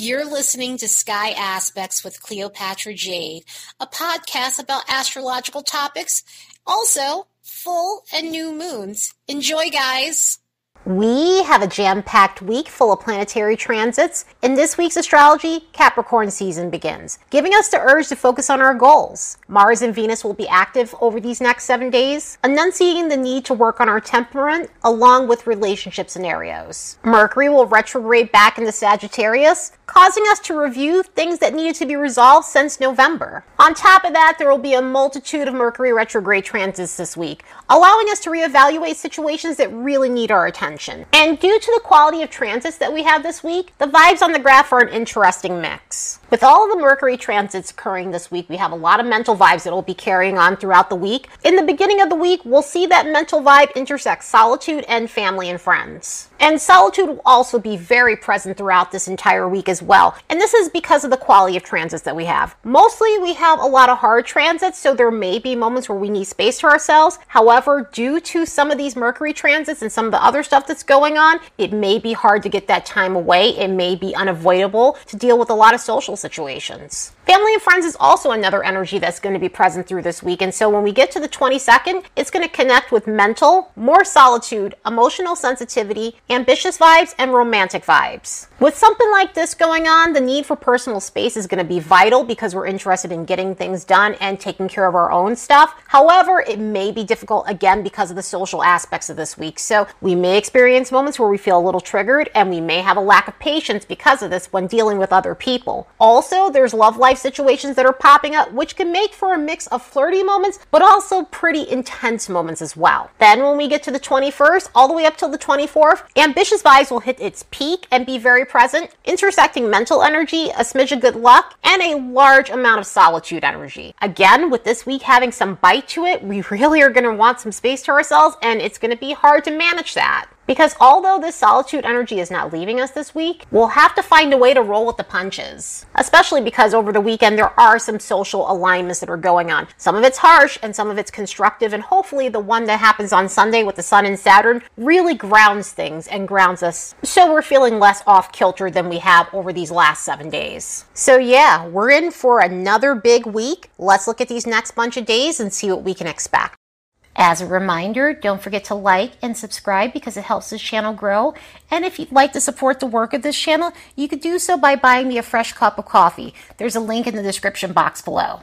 You're listening to Sky Aspects with Cleopatra Jade, a podcast about astrological topics, also full and new moons. Enjoy, guys! We have a jam packed week full of planetary transits. In this week's astrology, Capricorn season begins, giving us the urge to focus on our goals. Mars and Venus will be active over these next seven days, enunciating the need to work on our temperament along with relationship scenarios. Mercury will retrograde back into Sagittarius, causing us to review things that needed to be resolved since November. On top of that, there will be a multitude of Mercury retrograde transits this week, allowing us to reevaluate situations that really need our attention. And due to the quality of transits that we have this week, the vibes on the graph are an interesting mix. With all of the Mercury transits occurring this week, we have a lot of mental vibes that will be carrying on throughout the week. In the beginning of the week, we'll see that mental vibe intersect solitude and family and friends. And solitude will also be very present throughout this entire week as well. And this is because of the quality of transits that we have. Mostly we have a lot of hard transits, so there may be moments where we need space for ourselves. However, due to some of these Mercury transits and some of the other stuff that's going on, it may be hard to get that time away. It may be unavoidable to deal with a lot of social situations. Family and friends is also another energy that's going to be present through this week. And so when we get to the 22nd, it's going to connect with mental, more solitude, emotional sensitivity, ambitious vibes, and romantic vibes. With something like this going on, the need for personal space is going to be vital because we're interested in getting things done and taking care of our own stuff. However, it may be difficult again because of the social aspects of this week. So we may experience moments where we feel a little triggered and we may have a lack of patience because of this when dealing with other people. Also, there's love life situations that are popping up, which can make for a mix of flirty moments, but also pretty intense moments as well. Then, when we get to the 21st, all the way up till the 24th, ambitious vibes will hit its peak and be very present, intersecting mental energy, a smidge of good luck, and a large amount of solitude energy. Again, with this week having some bite to it, we really are going to want some space to ourselves, and it's going to be hard to manage that. Because although this solitude energy is not leaving us this week, we'll have to find a way to roll with the punches. Especially because over the weekend there are some social alignments that are going on. Some of it's harsh and some of it's constructive, and hopefully the one that happens on Sunday with the Sun and Saturn really grounds things and grounds us so we're feeling less off kilter than we have over these last seven days. So, yeah, we're in for another big week. Let's look at these next bunch of days and see what we can expect. As a reminder, don't forget to like and subscribe because it helps this channel grow. And if you'd like to support the work of this channel, you could do so by buying me a fresh cup of coffee. There's a link in the description box below.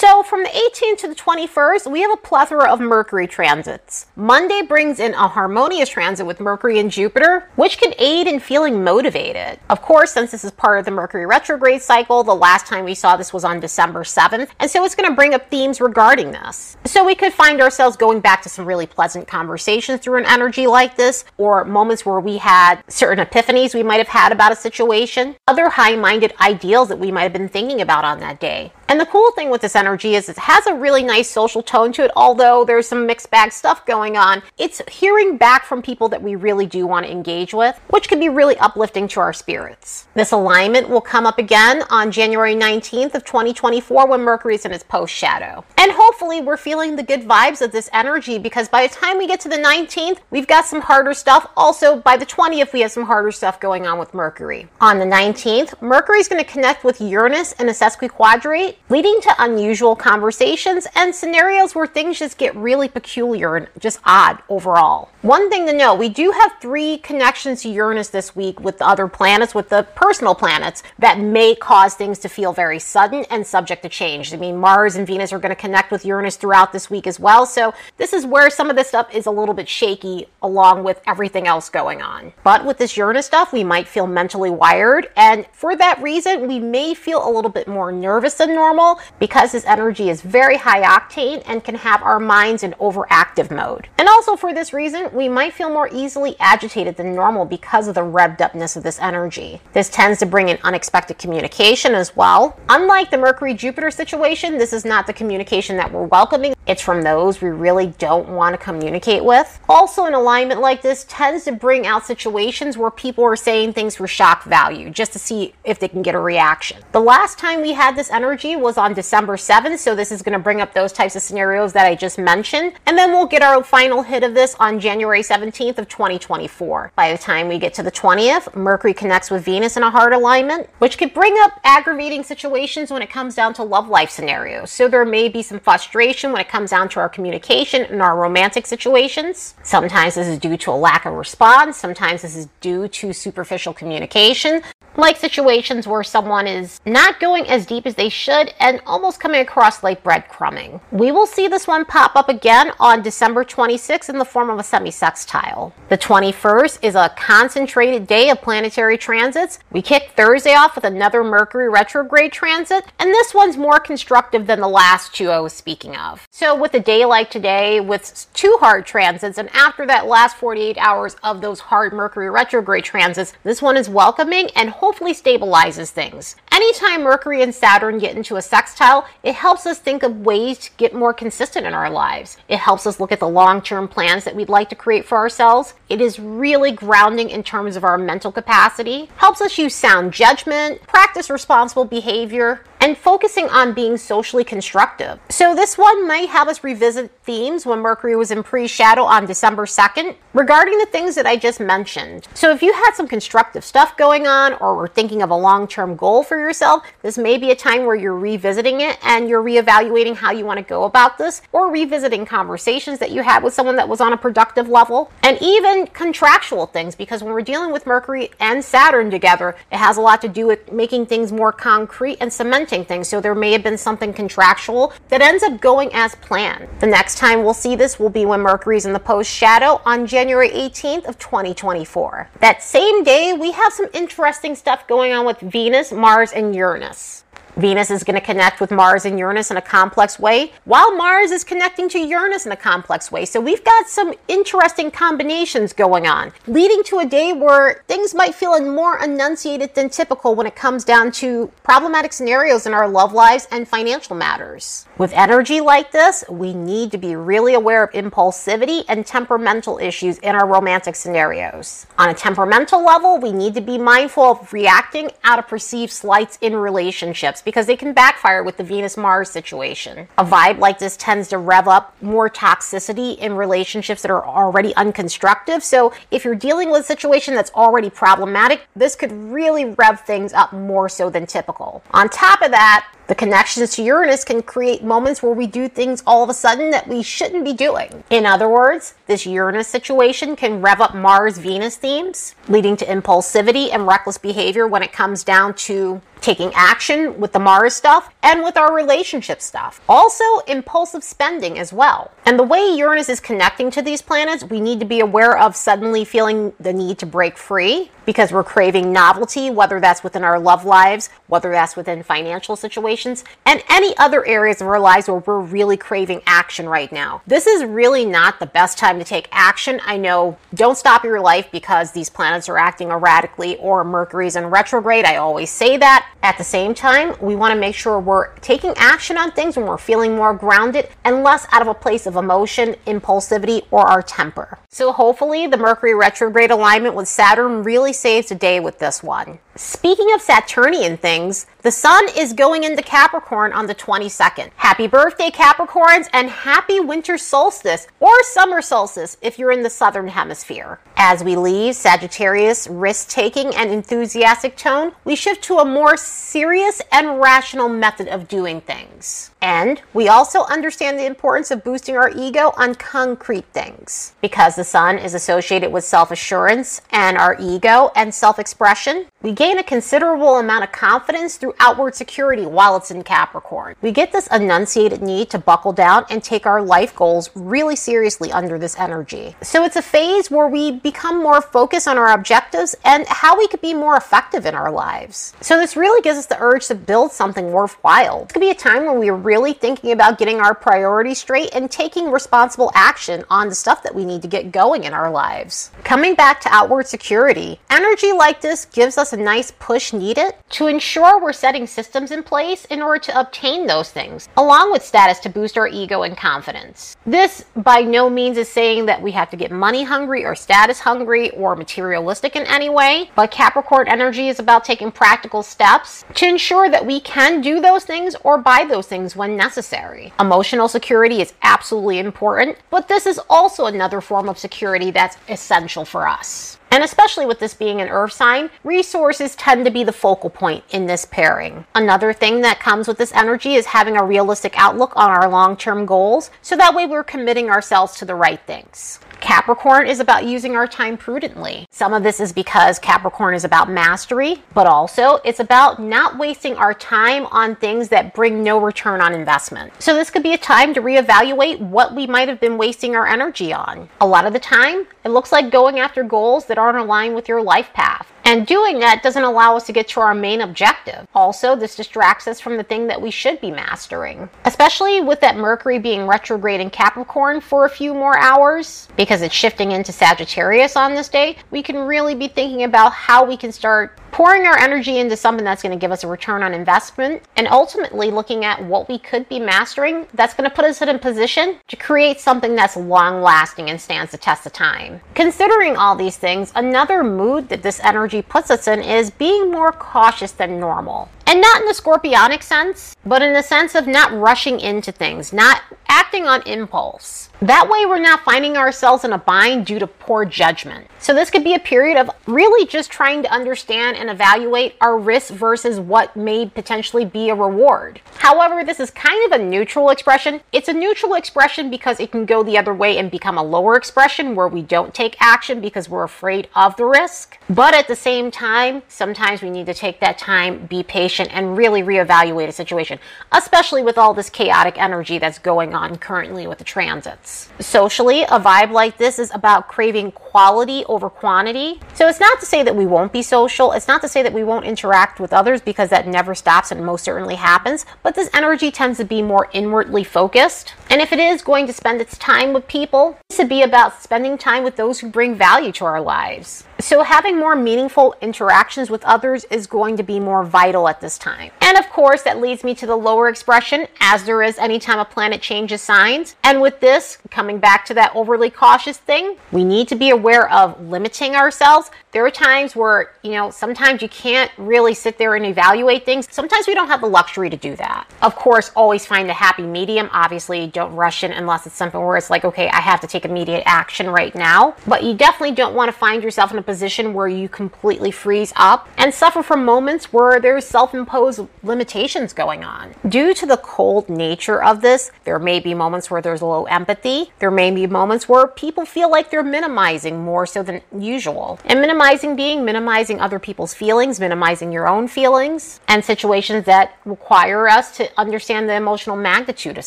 So from the 18th to the 21st, we have a plethora of Mercury transits. Monday brings in a harmonious transit with Mercury and Jupiter, which can aid in feeling motivated. Of course, since this is part of the Mercury retrograde cycle, the last time we saw this was on December 7th, and so it's going to bring up themes regarding this. So we could find ourselves going back to some really pleasant conversations through an energy like this, or moments where we had certain epiphanies we might have had about a situation, other high-minded ideals that we might have been thinking about on that day. And the cool thing with this energy is it has a really nice social tone to it, although there's some mixed bag stuff going on. It's hearing back from people that we really do want to engage with, which can be really uplifting to our spirits. This alignment will come up again on January 19th of 2024 when Mercury is in its post shadow. And hopefully we're feeling the good vibes of this energy because by the time we get to the 19th, we've got some harder stuff. Also, by the 20th, we have some harder stuff going on with Mercury. On the 19th, Mercury is going to connect with Uranus in a sesquiquadrate leading to unusual conversations and scenarios where things just get really peculiar and just odd overall. One thing to know we do have three connections to Uranus this week with the other planets, with the personal planets, that may cause things to feel very sudden and subject to change. I mean, Mars and Venus are going to connect with Uranus throughout this week as well. So, this is where some of this stuff is a little bit shaky along with everything else going on. But with this Uranus stuff, we might feel mentally wired. And for that reason, we may feel a little bit more nervous than normal normal because this energy is very high octane and can have our minds in overactive mode. And also for this reason, we might feel more easily agitated than normal because of the revved upness of this energy. This tends to bring in unexpected communication as well. Unlike the Mercury Jupiter situation, this is not the communication that we're welcoming. It's from those we really don't want to communicate with. Also, an alignment like this tends to bring out situations where people are saying things for shock value just to see if they can get a reaction. The last time we had this energy was on December 7th, so this is going to bring up those types of scenarios that I just mentioned. And then we'll get our final hit of this on January 17th of 2024. By the time we get to the 20th, Mercury connects with Venus in a hard alignment, which could bring up aggravating situations when it comes down to love life scenarios. So there may be some frustration when it comes down to our communication and our romantic situations. Sometimes this is due to a lack of response, sometimes this is due to superficial communication, like situations where someone is not going as deep as they should and almost coming across like breadcrumbing. We will see this one pop up again on December 26th in the form of a semi-sextile. The 21st is a concentrated day of planetary transits. We kick Thursday off with another Mercury retrograde transit, and this one's more constructive than the last two I was speaking of. So with a day like today with two hard transits and after that last 48 hours of those hard Mercury retrograde transits, this one is welcoming and hopefully stabilizes things. Anytime Mercury and Saturn get into a sextile, it helps us think of ways to get more consistent in our lives. It helps us look at the long term plans that we'd like to create for ourselves. It is really grounding in terms of our mental capacity, helps us use sound judgment, practice responsible behavior, and focusing on being socially constructive. So, this one might have us revisit themes when Mercury was in pre shadow on December 2nd regarding the things that I just mentioned. So, if you had some constructive stuff going on or were thinking of a long term goal for yourself, this may be a time where you're revisiting it and you're reevaluating how you want to go about this or revisiting conversations that you had with someone that was on a productive level and even contractual things because when we're dealing with Mercury and Saturn together, it has a lot to do with making things more concrete and things. So there may have been something contractual that ends up going as planned. The next time we'll see this will be when Mercury's in the post shadow on January 18th of 2024. That same day, we have some interesting stuff going on with Venus, Mars, and Uranus. Venus is going to connect with Mars and Uranus in a complex way, while Mars is connecting to Uranus in a complex way. So we've got some interesting combinations going on, leading to a day where things might feel more enunciated than typical when it comes down to problematic scenarios in our love lives and financial matters. With energy like this, we need to be really aware of impulsivity and temperamental issues in our romantic scenarios. On a temperamental level, we need to be mindful of reacting out of perceived slights in relationships because they can backfire with the Venus Mars situation. A vibe like this tends to rev up more toxicity in relationships that are already unconstructive. So if you're dealing with a situation that's already problematic, this could really rev things up more so than typical. On top of that, the connections to Uranus can create moments where we do things all of a sudden that we shouldn't be doing. In other words, this Uranus situation can rev up Mars Venus themes, leading to impulsivity and reckless behavior when it comes down to taking action with the Mars stuff and with our relationship stuff. Also, impulsive spending as well. And the way Uranus is connecting to these planets, we need to be aware of suddenly feeling the need to break free because we're craving novelty, whether that's within our love lives, whether that's within financial situations, and any other areas of our lives where we're really craving action right now. This is really not the best time to take action. I know don't stop your life because these planets are acting erratically or Mercury's in retrograde. I always say that. At the same time, we want to make sure we're taking action on things when we're feeling more grounded and less out of a place of emotion, impulsivity, or our temper. So hopefully the Mercury retrograde alignment with Saturn really saves the day with this one. Speaking of Saturnian things, the sun is going into Capricorn on the 22nd. Happy birthday, Capricorns, and happy winter solstice or summer solstice if you're in the southern hemisphere. As we leave Sagittarius risk taking and enthusiastic tone, we shift to a more serious and rational method of doing things. And we also understand the importance of boosting our ego on concrete things. Because the sun is associated with self assurance and our ego and self expression, we gain a considerable amount of confidence through outward security while it's in Capricorn. We get this enunciated need to buckle down and take our life goals really seriously under this energy. So it's a phase where we become more focused on our objectives and how we could be more effective in our lives. So this really gives us the urge to build something worthwhile. It could be a time when we are really thinking about getting our priorities straight and taking responsible action on the stuff that we need to get going in our lives. Coming back to outward security, energy like this gives us a nice push needed to ensure we're setting systems in place in order to obtain those things, along with status to boost our ego and confidence. This by no means is saying that we have to get money hungry or status hungry or materialistic in any way, but Capricorn energy is about taking practical steps to ensure that we can do those things or buy those things when necessary. Emotional security is absolutely important, but this is also another form of security that's essential for us. And especially with this being an earth sign, resources tend to be the focal point in this pairing. Another thing that comes with this energy is having a realistic outlook on our long term goals, so that way we're committing ourselves to the right things. Capricorn is about using our time prudently. Some of this is because Capricorn is about mastery, but also it's about not wasting our time on things that bring no return on investment. So this could be a time to reevaluate what we might have been wasting our energy on. A lot of the time, it looks like going after goals that aren't aligned with your life path. And doing that doesn't allow us to get to our main objective. Also, this distracts us from the thing that we should be mastering. Especially with that Mercury being retrograde in Capricorn for a few more hours, because it's shifting into Sagittarius on this day, we can really be thinking about how we can start pouring our energy into something that's going to give us a return on investment and ultimately looking at what we could be mastering that's going to put us in a position to create something that's long lasting and stands the test of time. Considering all these things, another mood that this energy puts us in is being more cautious than normal. And not in the scorpionic sense, but in the sense of not rushing into things, not acting on impulse. That way, we're not finding ourselves in a bind due to poor judgment. So, this could be a period of really just trying to understand and evaluate our risks versus what may potentially be a reward. However, this is kind of a neutral expression. It's a neutral expression because it can go the other way and become a lower expression where we don't take action because we're afraid of the risk. But at the same time, sometimes we need to take that time, be patient, and really reevaluate a situation, especially with all this chaotic energy that's going on currently with the transits. Socially, a vibe like this is about craving quality over quantity. So it's not to say that we won't be social, it's not to say that we won't interact with others because that never stops and most certainly happens, but this energy tends to be more inwardly focused. And if it is going to spend its time with people, it's to be about spending time with those who bring value to our lives. So having more meaningful interactions with others is going to be more vital at this time. And of course, that leads me to the lower expression, as there is anytime a planet changes signs. And with this, coming back to that overly cautious thing, we need to be aware of limiting ourselves. There are times where, you know, sometimes you can't really sit there and evaluate things. Sometimes we don't have the luxury to do that. Of course, always find a happy medium. Obviously, don't rush in unless it's something where it's like, okay, I have to take immediate action right now. But you definitely don't want to find yourself in a position where you completely freeze up and suffer from moments where there's self imposed limitations going on. Due to the cold nature of this, there may be moments where there's low empathy. There may be moments where people feel like they're minimizing more so than usual. And minimizing being minimizing other people's feelings, minimizing your own feelings, and situations that require us to understand the emotional magnitude of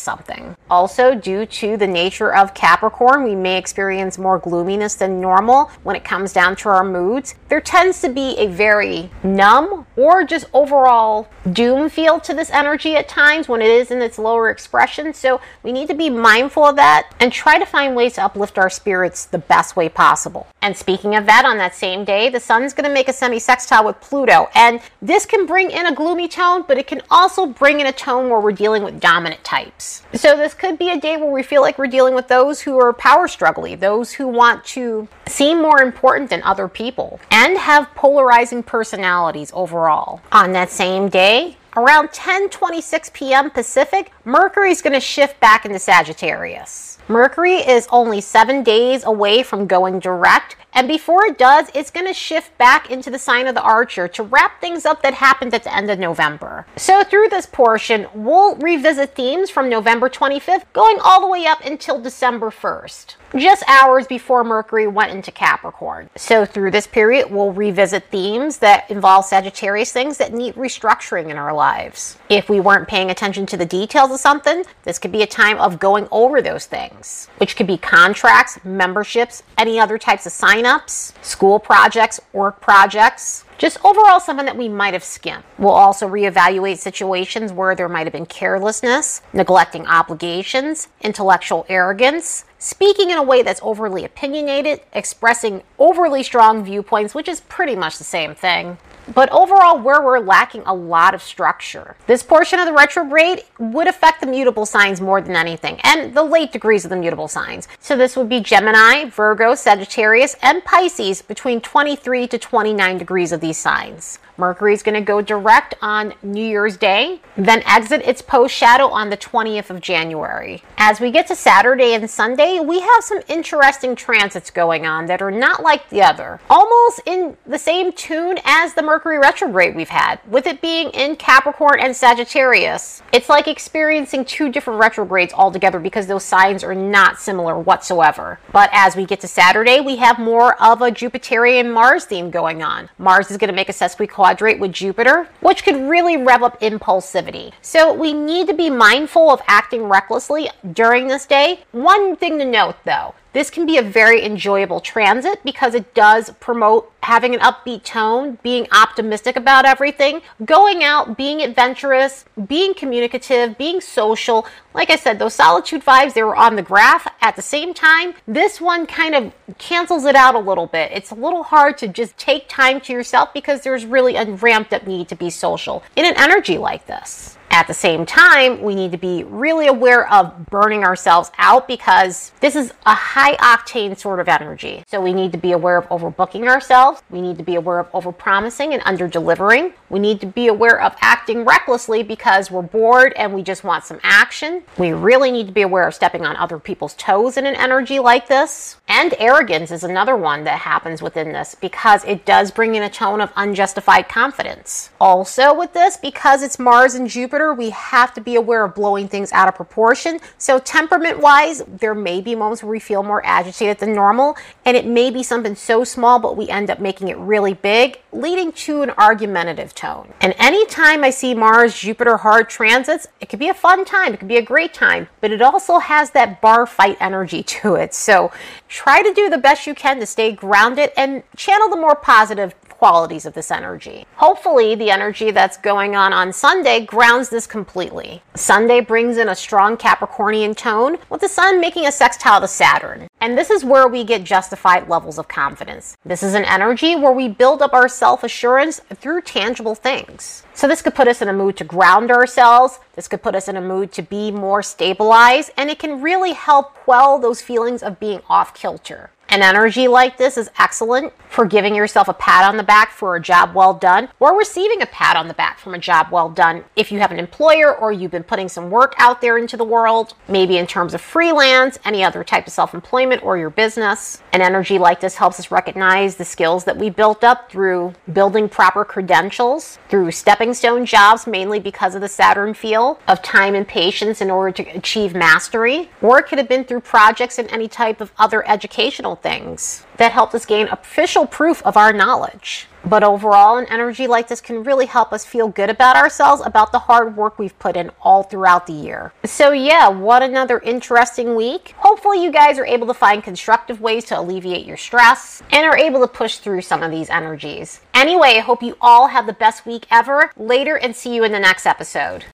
something. Also, due to the nature of Capricorn, we may experience more gloominess than normal when it comes down to our moods. There tends to be a very numb or just overall doom feel to this energy at times when it is in its lower expression. So we need to be mindful of that and try to find ways to uplift our spirits the best way possible. And speaking of that, on that same day, the sun's going to make a semi sextile with Pluto. And this can bring in a gloomy tone, but it can also bring in a tone where we're dealing with dominant types. So this could be a day where we feel like we're dealing with those who are power struggling, those who want to seem more important than other people, and have polarizing personalities overall. On that same day, around 10:26 p.m. Pacific, Mercury is going to shift back into Sagittarius. Mercury is only 7 days away from going direct, and before it does, it's going to shift back into the sign of the Archer to wrap things up that happened at the end of November. So through this portion, we'll revisit themes from November 25th going all the way up until December 1st just hours before Mercury went into Capricorn. So, through this period, we'll revisit themes that involve Sagittarius things that need restructuring in our lives. If we weren't paying attention to the details of something, this could be a time of going over those things, which could be contracts, memberships, any other types of sign-ups, school projects, work projects, just overall something that we might have skimmed. We'll also reevaluate situations where there might have been carelessness, neglecting obligations, intellectual arrogance, speaking in a way that's overly opinionated, expressing overly strong viewpoints, which is pretty much the same thing. but overall, where we're lacking a lot of structure. This portion of the retrograde would affect the mutable signs more than anything, and the late degrees of the mutable signs. So this would be Gemini, Virgo, Sagittarius, and Pisces between 23 to 29 degrees of these signs. Mercury is going to go direct on New Year's Day, then exit its post shadow on the 20th of January. As we get to Saturday and Sunday, we have some interesting transits going on that are not like the other, almost in the same tune as the Mercury retrograde we've had, with it being in Capricorn and Sagittarius. It's like experiencing two different retrogrades altogether because those signs are not similar whatsoever. But as we get to Saturday, we have more of a Jupiterian Mars theme going on. Mars is going to make a sesquiquadrate quadrate with Jupiter, which could really rev up impulsivity. So we need to be mindful of acting recklessly during this day. One thing to note though, this can be a very enjoyable transit because it does promote having an upbeat tone, being optimistic about everything, going out, being adventurous, being communicative, being social. Like I said, those solitude vibes, they were on the graph. At the same time, this one kind of cancels it out a little bit. It's a little hard to just take time to yourself because there's really a ramped up need to be social in an energy like this. At the same time, we need to be really aware of burning ourselves out because this is a high octane sort of energy. So we need to be aware of overbooking ourselves. We need to be aware of overpromising and under delivering. We need to be aware of acting recklessly because we're bored and we just want some action. We really need to be aware of stepping on other people's toes in an energy like this. And arrogance is another one that happens within this because it does bring in a tone of unjustified confidence. Also, with this, because it's Mars and Jupiter we have to be aware of blowing things out of proportion. So, temperament wise, there may be moments where we feel more agitated than normal, and it may be something so small, but we end up making it really big, leading to an argumentative tone. And anytime I see Mars Jupiter hard transits, it could be a fun time, it could be a great time, but it also has that bar fight energy to it. So, try to do the best you can to stay grounded and channel the more positive qualities of this energy. Hopefully, the energy that's going on on Sunday grounds this completely. Sunday brings in a strong Capricornian tone, with the Sun making a sextile to Saturn. And this is where we get justified levels of confidence. This is an energy where we build up our self assurance through tangible things. So, this could put us in a mood to ground ourselves. This could put us in a mood to be more stabilized, and it can really help quell those feelings of being off kilter. An energy like this is excellent for giving yourself a pat on the back for a job well done or receiving a pat on the back from a job well done if you have an employer or you've been putting some work out there into the world, maybe in terms of freelance, any other type of self employment, or your business. An energy like this helps us recognize the skills that we built up through building proper credentials, through stepping stone jobs, mainly because of the Saturn feel of time and patience in order to achieve mastery, or it could have been through projects and any type of other educational things that helped us gain official proof of our knowledge. But overall, an energy like this can really help us feel good about ourselves, about the hard work we've put in all throughout the year. So, yeah, what another interesting week. Hopefully, you guys are able to find constructive ways to alleviate your stress and are able to push through some of these energies. Anyway, I hope you all have the best week ever. Later, and see you in the next episode.